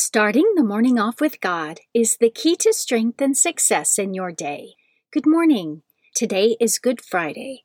Starting the morning off with God is the key to strength and success in your day. Good morning. Today is Good Friday.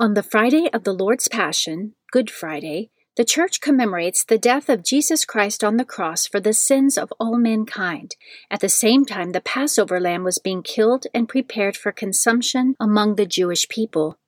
On the Friday of the Lord's Passion, Good Friday, the Church commemorates the death of Jesus Christ on the cross for the sins of all mankind. At the same time, the Passover lamb was being killed and prepared for consumption among the Jewish people.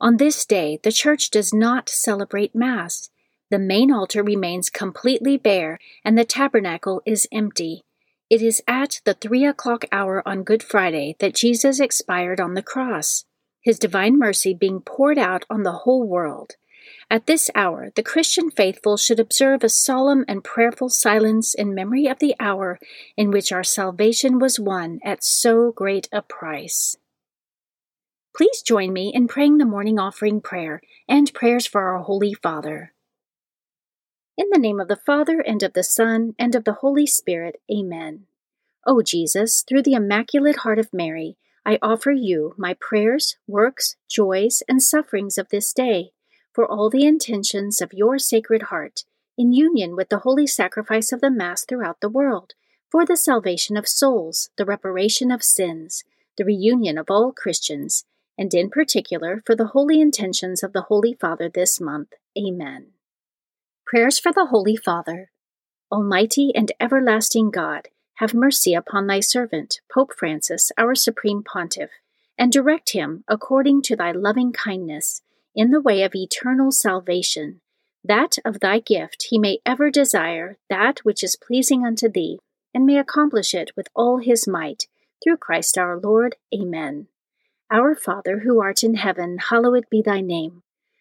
On this day, the Church does not celebrate Mass. The main altar remains completely bare, and the tabernacle is empty. It is at the three o'clock hour on Good Friday that Jesus expired on the cross, his divine mercy being poured out on the whole world. At this hour, the Christian faithful should observe a solemn and prayerful silence in memory of the hour in which our salvation was won at so great a price. Please join me in praying the morning offering prayer and prayers for our Holy Father. In the name of the Father, and of the Son, and of the Holy Spirit, Amen. O Jesus, through the Immaculate Heart of Mary, I offer you my prayers, works, joys, and sufferings of this day, for all the intentions of your Sacred Heart, in union with the holy sacrifice of the Mass throughout the world, for the salvation of souls, the reparation of sins, the reunion of all Christians, and in particular for the holy intentions of the Holy Father this month. Amen. Prayers for the Holy Father. Almighty and everlasting God, have mercy upon thy servant, Pope Francis, our Supreme Pontiff, and direct him, according to thy loving kindness, in the way of eternal salvation, that of thy gift he may ever desire that which is pleasing unto thee, and may accomplish it with all his might, through Christ our Lord. Amen. Our Father, who art in heaven, hallowed be thy name.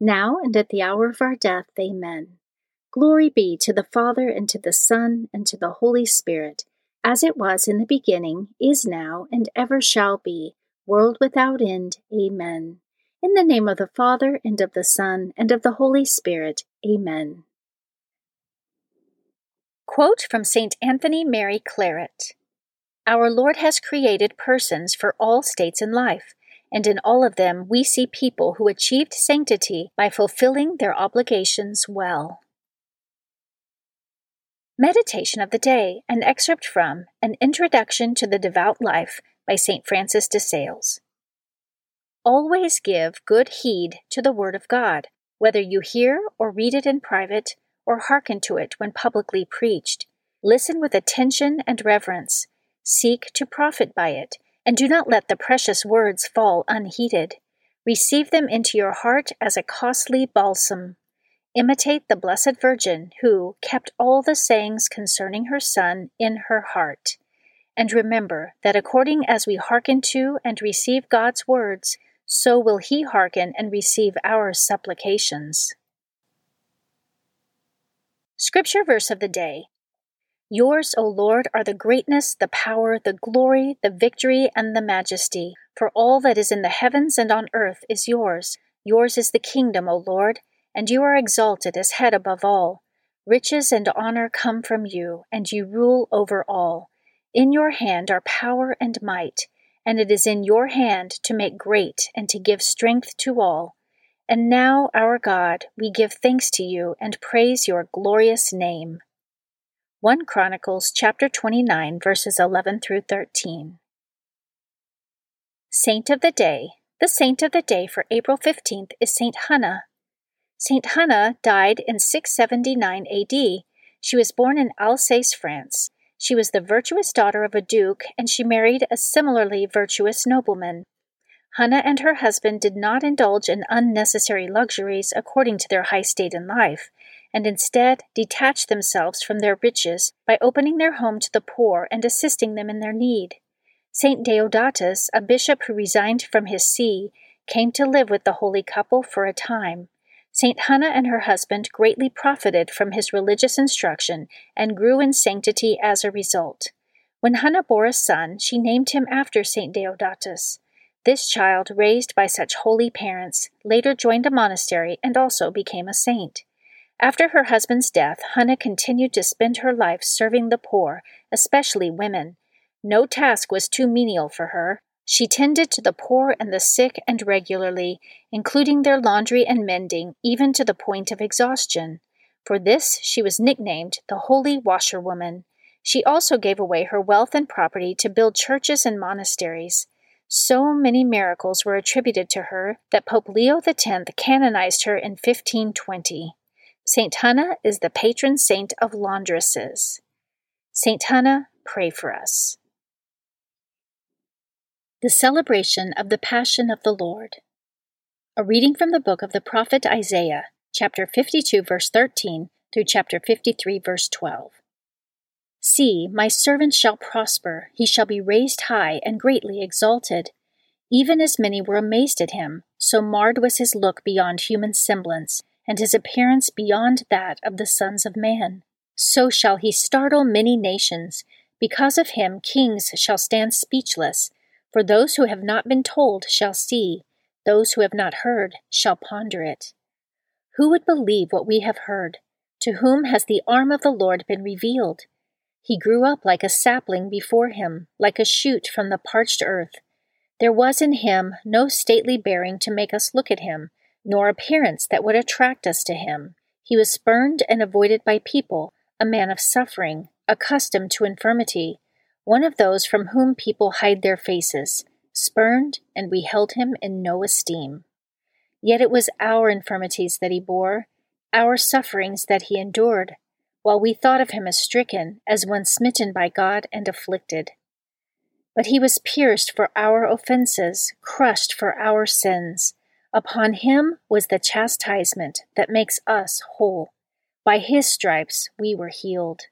now and at the hour of our death. Amen. Glory be to the Father, and to the Son, and to the Holy Spirit, as it was in the beginning, is now, and ever shall be, world without end. Amen. In the name of the Father, and of the Son, and of the Holy Spirit. Amen. Quote from St. Anthony Mary Claret Our Lord has created persons for all states in life and in all of them we see people who achieved sanctity by fulfilling their obligations well. Meditation of the Day, an excerpt from An Introduction to the Devout Life by St. Francis de Sales. Always give good heed to the Word of God, whether you hear or read it in private, or hearken to it when publicly preached. Listen with attention and reverence. Seek to profit by it and do not let the precious words fall unheeded. Receive them into your heart as a costly balsam. Imitate the Blessed Virgin, who kept all the sayings concerning her Son in her heart. And remember that according as we hearken to and receive God's words, so will He hearken and receive our supplications. Scripture verse of the day Yours, O Lord, are the greatness, the power, the glory, the victory, and the majesty. For all that is in the heavens and on earth is yours. Yours is the kingdom, O Lord, and you are exalted as head above all. Riches and honor come from you, and you rule over all. In your hand are power and might, and it is in your hand to make great and to give strength to all. And now, our God, we give thanks to you and praise your glorious name. 1 Chronicles chapter 29 verses 11 through 13. Saint of the Day. The saint of the day for April 15th is Saint Hunna. Saint Hunna died in 679 AD. She was born in Alsace, France. She was the virtuous daughter of a duke, and she married a similarly virtuous nobleman. Hunna and her husband did not indulge in unnecessary luxuries according to their high state in life and instead detach themselves from their riches by opening their home to the poor and assisting them in their need. St. Deodatus, a bishop who resigned from his see, came to live with the holy couple for a time. St. Hunna and her husband greatly profited from his religious instruction and grew in sanctity as a result. When Hunna bore a son, she named him after St. Deodatus. This child, raised by such holy parents, later joined a monastery and also became a saint. After her husband's death, Hunna continued to spend her life serving the poor, especially women. No task was too menial for her. She tended to the poor and the sick and regularly, including their laundry and mending, even to the point of exhaustion. For this she was nicknamed the Holy Washerwoman. She also gave away her wealth and property to build churches and monasteries. So many miracles were attributed to her that Pope Leo X canonized her in 1520. Saint Hunna is the patron saint of laundresses. Saint Hunna, pray for us. The celebration of the Passion of the Lord. A reading from the book of the prophet Isaiah, chapter 52, verse 13 through chapter 53, verse 12. See, my servant shall prosper, he shall be raised high and greatly exalted. Even as many were amazed at him, so marred was his look beyond human semblance, and his appearance beyond that of the sons of man. So shall he startle many nations. Because of him, kings shall stand speechless for those who have not been told shall see, those who have not heard shall ponder it. Who would believe what we have heard? To whom has the arm of the Lord been revealed? He grew up like a sapling before him, like a shoot from the parched earth. There was in him no stately bearing to make us look at him, nor appearance that would attract us to him. He was spurned and avoided by people, a man of suffering, accustomed to infirmity one of those from whom people hide their faces, spurned, and we held him in no esteem. Yet it was our infirmities that he bore, our sufferings that he endured, while we thought of him as stricken, as one smitten by God and afflicted. But he was pierced for our offenses, crushed for our sins. Upon him was the chastisement that makes us whole. By his stripes we were healed.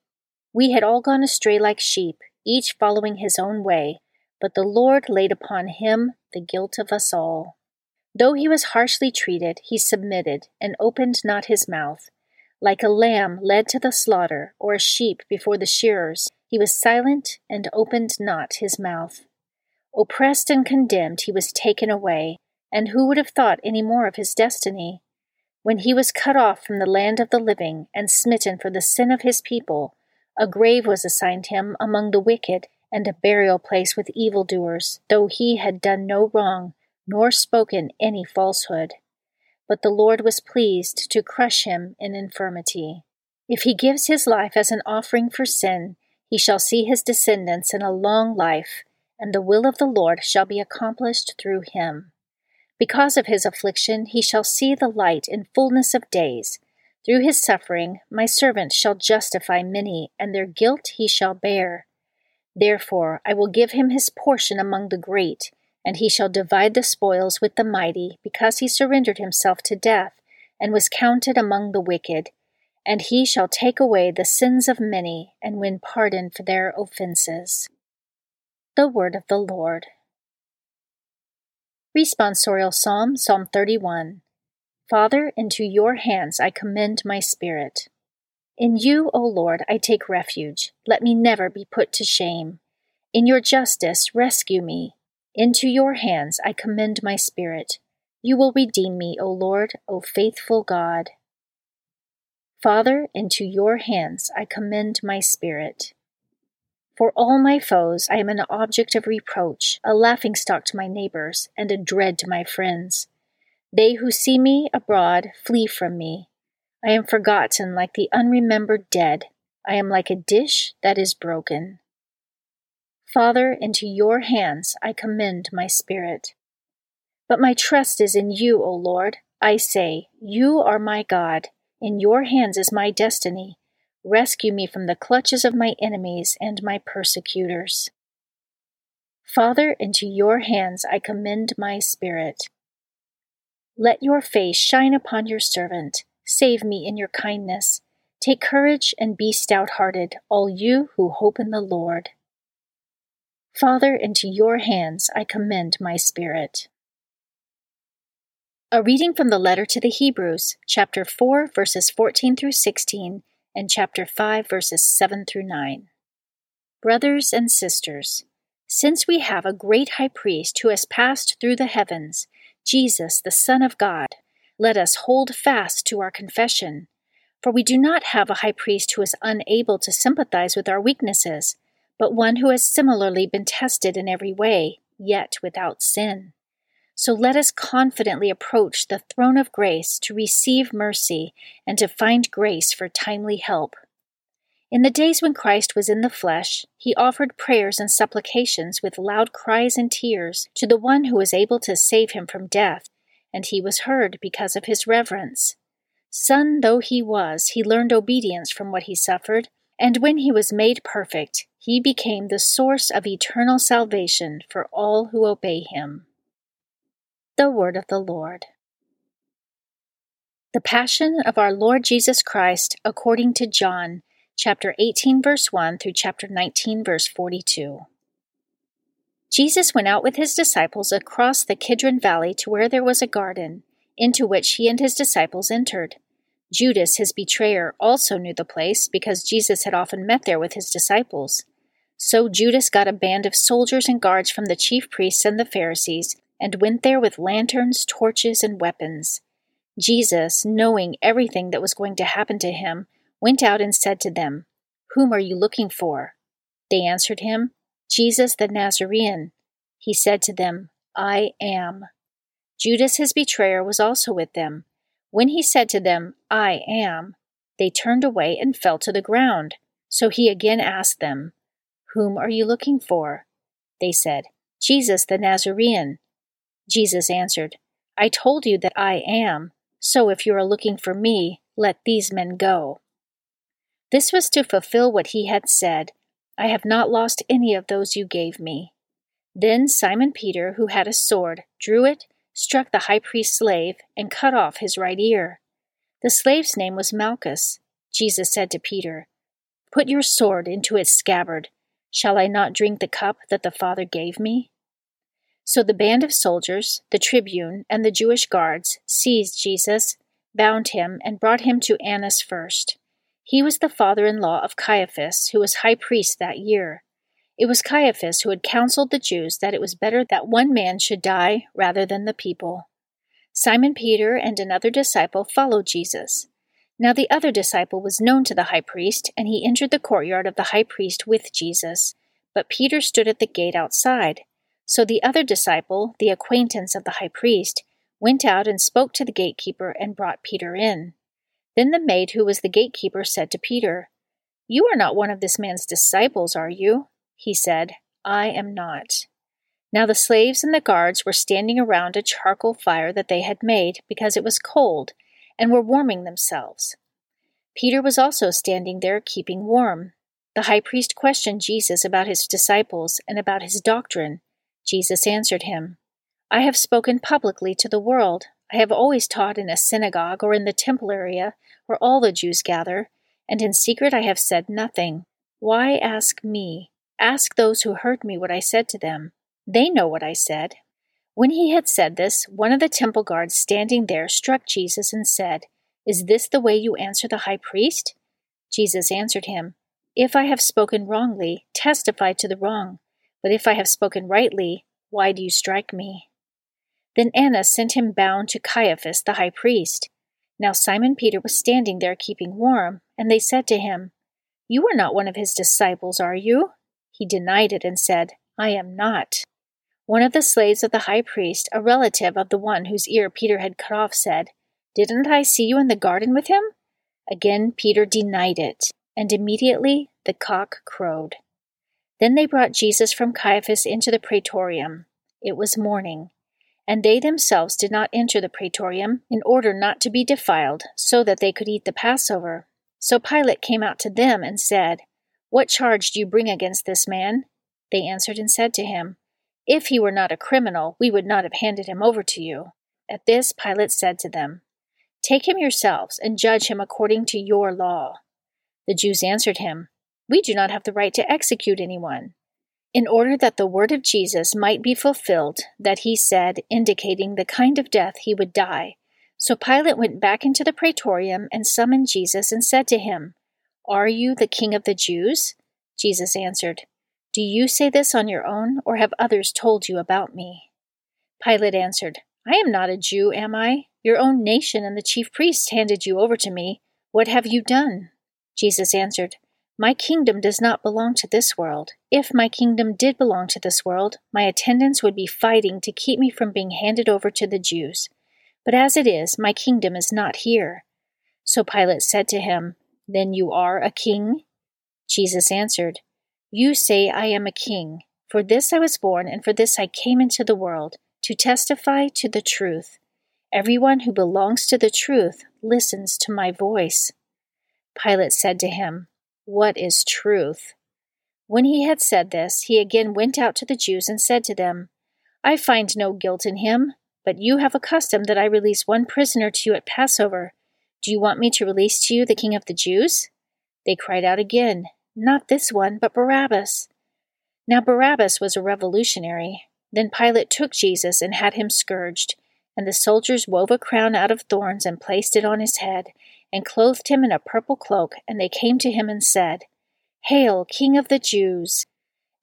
We had all gone astray like sheep each following his own way, but the Lord laid upon him the guilt of us all. Though he was harshly treated, he submitted and opened not his mouth. Like a lamb led to the slaughter, or a sheep before the shearers, he was silent and opened not his mouth. Oppressed and condemned, he was taken away, and who would have thought any more of his destiny? When he was cut off from the land of the living and smitten for the sin of his people, a grave was assigned him among the wicked, and a burial place with evildoers, though he had done no wrong, nor spoken any falsehood. But the Lord was pleased to crush him in infirmity. If he gives his life as an offering for sin, he shall see his descendants in a long life, and the will of the Lord shall be accomplished through him. Because of his affliction, he shall see the light in fullness of days. Through his suffering, my servant shall justify many, and their guilt he shall bear. Therefore, I will give him his portion among the great, and he shall divide the spoils with the mighty, because he surrendered himself to death, and was counted among the wicked. And he shall take away the sins of many, and win pardon for their offenses. The Word of the Lord. Responsorial Psalm, Psalm 31. Father, into your hands I commend my spirit. In you, O Lord, I take refuge. Let me never be put to shame. In your justice, rescue me. Into your hands I commend my spirit. You will redeem me, O Lord, O faithful God. Father, into your hands I commend my spirit. For all my foes I am an object of reproach, a laughingstock to my neighbors, and a dread to my friends. They who see me abroad flee from me. I am forgotten like the unremembered dead. I am like a dish that is broken. Father, into your hands I commend my spirit. But my trust is in you, O Lord. I say, You are my God. In your hands is my destiny. Rescue me from the clutches of my enemies and my persecutors. Father, into your hands I commend my spirit. Let your face shine upon your servant. Save me in your kindness. Take courage and be stout hearted, all you who hope in the Lord. Father, into your hands I commend my spirit. A reading from the letter to the Hebrews, chapter 4, verses 14 through 16, and chapter 5, verses 7 through 9. Brothers and sisters, since we have a great high priest who has passed through the heavens, Jesus, the Son of God, let us hold fast to our confession. For we do not have a high priest who is unable to sympathize with our weaknesses, but one who has similarly been tested in every way, yet without sin. So let us confidently approach the throne of grace to receive mercy and to find grace for timely help. In the days when Christ was in the flesh, he offered prayers and supplications with loud cries and tears to the one who was able to save him from death, and he was heard because of his reverence. Son though he was, he learned obedience from what he suffered, and when he was made perfect, he became the source of eternal salvation for all who obey him. The Word of the Lord. The Passion of our Lord Jesus Christ according to John chapter 18, verse 1 through chapter 19, verse 42. Jesus went out with his disciples across the Kidron Valley to where there was a garden, into which he and his disciples entered. Judas, his betrayer, also knew the place because Jesus had often met there with his disciples. So Judas got a band of soldiers and guards from the chief priests and the Pharisees and went there with lanterns, torches, and weapons. Jesus, knowing everything that was going to happen to him, went out and said to them, Whom are you looking for? They answered him, Jesus the Nazarene. He said to them, I am. Judas his betrayer was also with them. When he said to them, I am, they turned away and fell to the ground. So he again asked them, Whom are you looking for? They said, Jesus the Nazarene. Jesus answered, I told you that I am. So if you are looking for me, let these men go. This was to fulfill what he had said I have not lost any of those you gave me. Then Simon Peter, who had a sword, drew it, struck the high priest's slave, and cut off his right ear. The slave's name was Malchus. Jesus said to Peter, Put your sword into its scabbard. Shall I not drink the cup that the Father gave me? So the band of soldiers, the tribune, and the Jewish guards seized Jesus, bound him, and brought him to Annas first. He was the father in law of Caiaphas, who was high priest that year. It was Caiaphas who had counseled the Jews that it was better that one man should die rather than the people. Simon Peter and another disciple followed Jesus. Now the other disciple was known to the high priest, and he entered the courtyard of the high priest with Jesus. But Peter stood at the gate outside. So the other disciple, the acquaintance of the high priest, went out and spoke to the gatekeeper and brought Peter in. Then the maid who was the gatekeeper said to Peter, You are not one of this man's disciples, are you? He said, I am not. Now the slaves and the guards were standing around a charcoal fire that they had made because it was cold, and were warming themselves. Peter was also standing there keeping warm. The high priest questioned Jesus about his disciples and about his doctrine. Jesus answered him, I have spoken publicly to the world. I have always taught in a synagogue or in the temple area where all the Jews gather, and in secret I have said nothing. Why ask me? Ask those who heard me what I said to them. They know what I said. When he had said this, one of the temple guards standing there struck Jesus and said, Is this the way you answer the high priest? Jesus answered him, If I have spoken wrongly, testify to the wrong. But if I have spoken rightly, why do you strike me? Then Annas sent him bound to Caiaphas the high priest. Now Simon Peter was standing there keeping warm, and they said to him, You are not one of his disciples, are you? He denied it and said, I am not. One of the slaves of the high priest, a relative of the one whose ear Peter had cut off, said, Didn't I see you in the garden with him? Again Peter denied it, and immediately the cock crowed. Then they brought Jesus from Caiaphas into the praetorium. It was morning and they themselves did not enter the praetorium in order not to be defiled, so that they could eat the Passover. So Pilate came out to them and said, What charge do you bring against this man? They answered and said to him, If he were not a criminal, we would not have handed him over to you. At this Pilate said to them, Take him yourselves and judge him according to your law. The Jews answered him, We do not have the right to execute anyone in order that the word of Jesus might be fulfilled, that he said, indicating the kind of death he would die. So Pilate went back into the praetorium and summoned Jesus and said to him, Are you the king of the Jews? Jesus answered, Do you say this on your own, or have others told you about me? Pilate answered, I am not a Jew, am I? Your own nation and the chief priests handed you over to me. What have you done? Jesus answered, My kingdom does not belong to this world. If my kingdom did belong to this world, my attendants would be fighting to keep me from being handed over to the Jews. But as it is, my kingdom is not here. So Pilate said to him, Then you are a king? Jesus answered, You say I am a king. For this I was born, and for this I came into the world, to testify to the truth. Everyone who belongs to the truth listens to my voice. Pilate said to him, What is truth? When he had said this, he again went out to the Jews and said to them, I find no guilt in him, but you have a custom that I release one prisoner to you at Passover. Do you want me to release to you the king of the Jews? They cried out again, Not this one, but Barabbas. Now Barabbas was a revolutionary. Then Pilate took Jesus and had him scourged. And the soldiers wove a crown out of thorns and placed it on his head, and clothed him in a purple cloak. And they came to him and said, Hail, King of the Jews!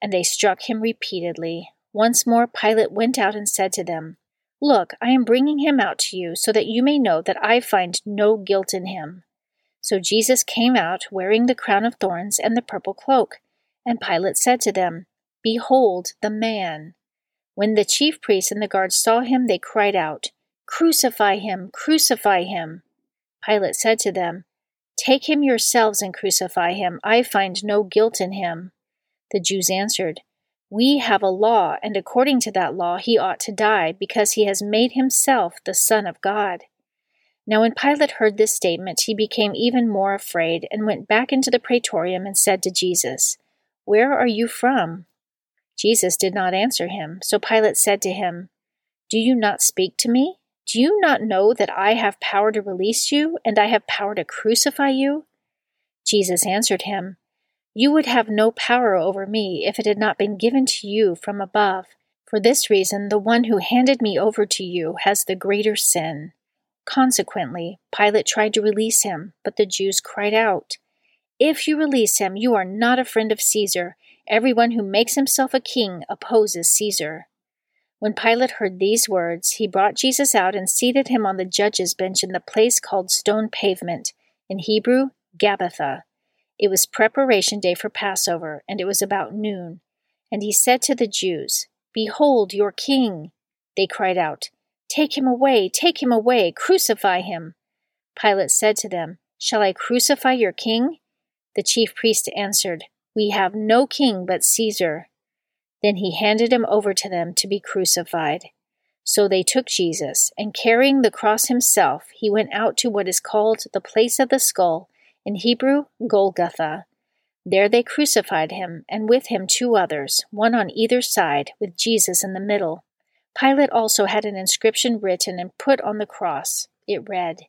And they struck him repeatedly. Once more Pilate went out and said to them, Look, I am bringing him out to you, so that you may know that I find no guilt in him. So Jesus came out, wearing the crown of thorns and the purple cloak. And Pilate said to them, Behold the man! When the chief priests and the guards saw him, they cried out, Crucify him! Crucify him! Pilate said to them, Take him yourselves and crucify him. I find no guilt in him. The Jews answered, We have a law, and according to that law he ought to die, because he has made himself the Son of God. Now when Pilate heard this statement, he became even more afraid, and went back into the praetorium and said to Jesus, Where are you from? Jesus did not answer him. So Pilate said to him, Do you not speak to me? Do you not know that I have power to release you, and I have power to crucify you? Jesus answered him, You would have no power over me if it had not been given to you from above. For this reason, the one who handed me over to you has the greater sin. Consequently, Pilate tried to release him, but the Jews cried out, If you release him, you are not a friend of Caesar Everyone who makes himself a king opposes Caesar. When Pilate heard these words, he brought Jesus out and seated him on the judge's bench in the place called Stone Pavement, in Hebrew, Gabbatha. It was preparation day for Passover, and it was about noon. And he said to the Jews, Behold your king! They cried out, Take him away, take him away, crucify him! Pilate said to them, Shall I crucify your king? The chief priest answered, we have no king but Caesar. Then he handed him over to them to be crucified. So they took Jesus, and carrying the cross himself, he went out to what is called the place of the skull, in Hebrew, Golgotha. There they crucified him, and with him two others, one on either side, with Jesus in the middle. Pilate also had an inscription written and put on the cross. It read,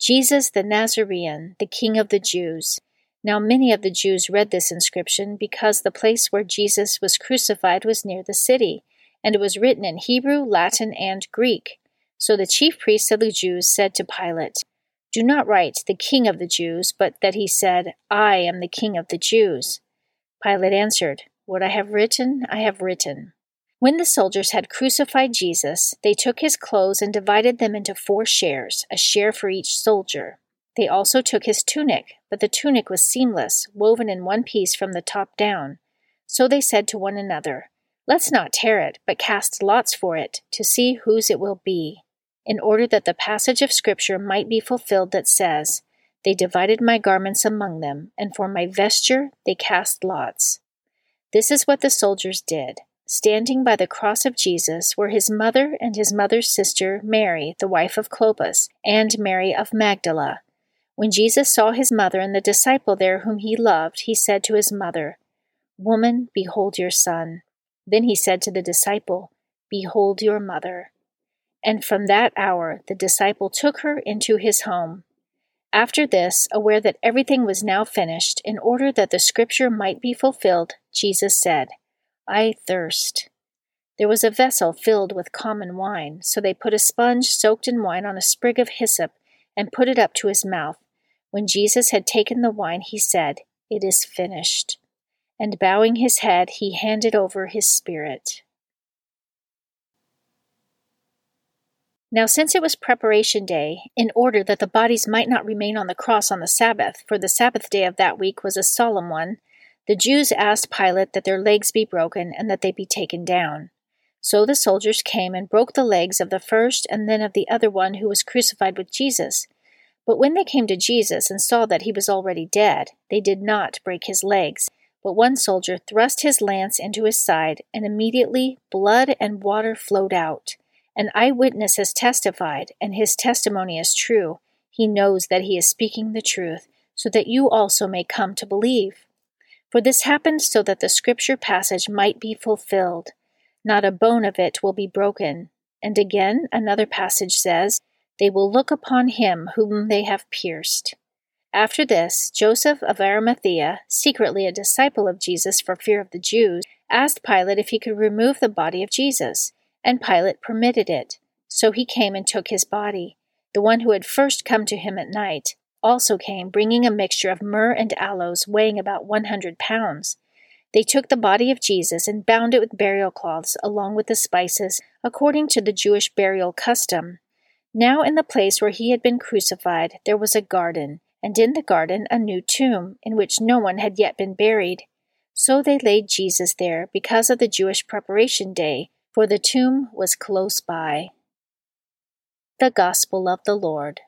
Jesus the Nazarene, the King of the Jews. Now many of the Jews read this inscription because the place where Jesus was crucified was near the city, and it was written in Hebrew, Latin, and Greek. So the chief priests of the Jews said to Pilate, Do not write the King of the Jews, but that he said, I am the King of the Jews. Pilate answered, What I have written, I have written. When the soldiers had crucified Jesus, they took his clothes and divided them into four shares, a share for each soldier. They also took his tunic, but the tunic was seamless, woven in one piece from the top down. So they said to one another, Let's not tear it, but cast lots for it, to see whose it will be, in order that the passage of Scripture might be fulfilled that says, They divided my garments among them, and for my vesture they cast lots. This is what the soldiers did. Standing by the cross of Jesus were his mother and his mother's sister, Mary, the wife of Clopas, and Mary of Magdala. When Jesus saw his mother and the disciple there whom he loved, he said to his mother, Woman, behold your son. Then he said to the disciple, Behold your mother. And from that hour the disciple took her into his home. After this, aware that everything was now finished, in order that the scripture might be fulfilled, Jesus said, I thirst. There was a vessel filled with common wine, so they put a sponge soaked in wine on a sprig of hyssop and put it up to his mouth. When Jesus had taken the wine, he said, It is finished. and bowing his head, he handed over his spirit. Now, since it was preparation day, in order that the bodies might not remain on the cross on the Sabbath, for the Sabbath day of that week was a solemn one, the Jews asked Pilate that their legs be broken and that they be taken down. So the soldiers came and broke the legs of the first and then of the other one who was crucified with Jesus. But when they came to Jesus and saw that he was already dead, they did not break his legs. But one soldier thrust his lance into his side, and immediately blood and water flowed out. An eyewitness has testified, and his testimony is true. He knows that he is speaking the truth, so that you also may come to believe. For this happened so that the scripture passage might be fulfilled. Not a bone of it will be broken. And again, another passage says, They will look upon him whom they have pierced. After this, Joseph of Arimathea, secretly a disciple of Jesus for fear of the Jews, asked Pilate if he could remove the body of Jesus. And Pilate permitted it. So he came and took his body. The one who had first come to him at night also came, bringing a mixture of myrrh and aloes weighing about one hundred pounds. They took the body of Jesus and bound it with burial cloths along with the spices, according to the Jewish burial custom. Now, in the place where he had been crucified, there was a garden, and in the garden a new tomb, in which no one had yet been buried. So they laid Jesus there because of the Jewish preparation day, for the tomb was close by. The Gospel of the Lord.